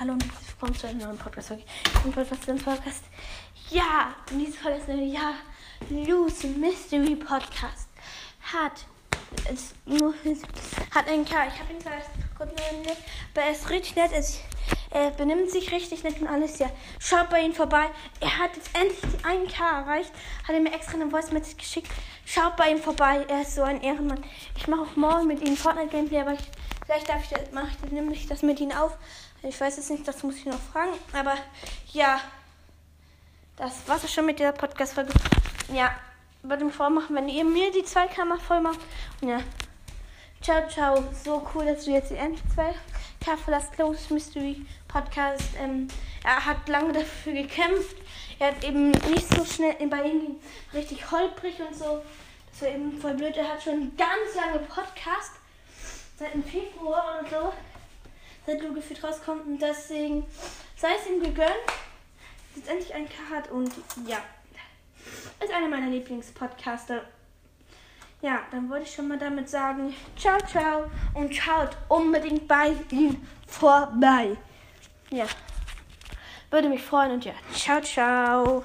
zu einem neuen Podcast-Folge. Podcast, Podcast. Ja, in diesem Fall ist eine Ja, Loose Mystery Podcast hat es nur hat einen K. Ich habe ihn zwar kurz nett, aber er ist richtig nett. Er, benimmt sich richtig nett und alles. Ja, schaut bei ihm vorbei. Er hat jetzt endlich die 1K erreicht. Hat er mir extra eine Voice Message geschickt. Schaut bei ihm vorbei. Er ist so ein Ehrenmann. Ich mache auch morgen mit ihm Fortnite Gameplay, aber ich, vielleicht darf ich mache ich das mit ihm auf. Ich weiß es nicht, das muss ich noch fragen. Aber ja, das war's schon mit dieser Podcast-Folge. Ja, würde mich vormachen, wenn ihr mir die 2K voll macht. Ja. Ciao, ciao. So cool, dass du jetzt die endlich 2K für das Close Mystery Podcast. Ähm, er hat lange dafür gekämpft. Er hat eben nicht so schnell bei ihm richtig holprig und so. Das war eben voll blöd. Er hat schon ganz lange Podcast. Seit dem Februar oder so seit du gefühlt rauskommt. Und deswegen sei es ihm gegönnt. Jetzt endlich ein Card und ja. Ist einer meiner Lieblingspodcaster. Ja, dann wollte ich schon mal damit sagen, ciao, ciao und schaut unbedingt bei ihm vorbei. Ja, würde mich freuen und ja, ciao, ciao.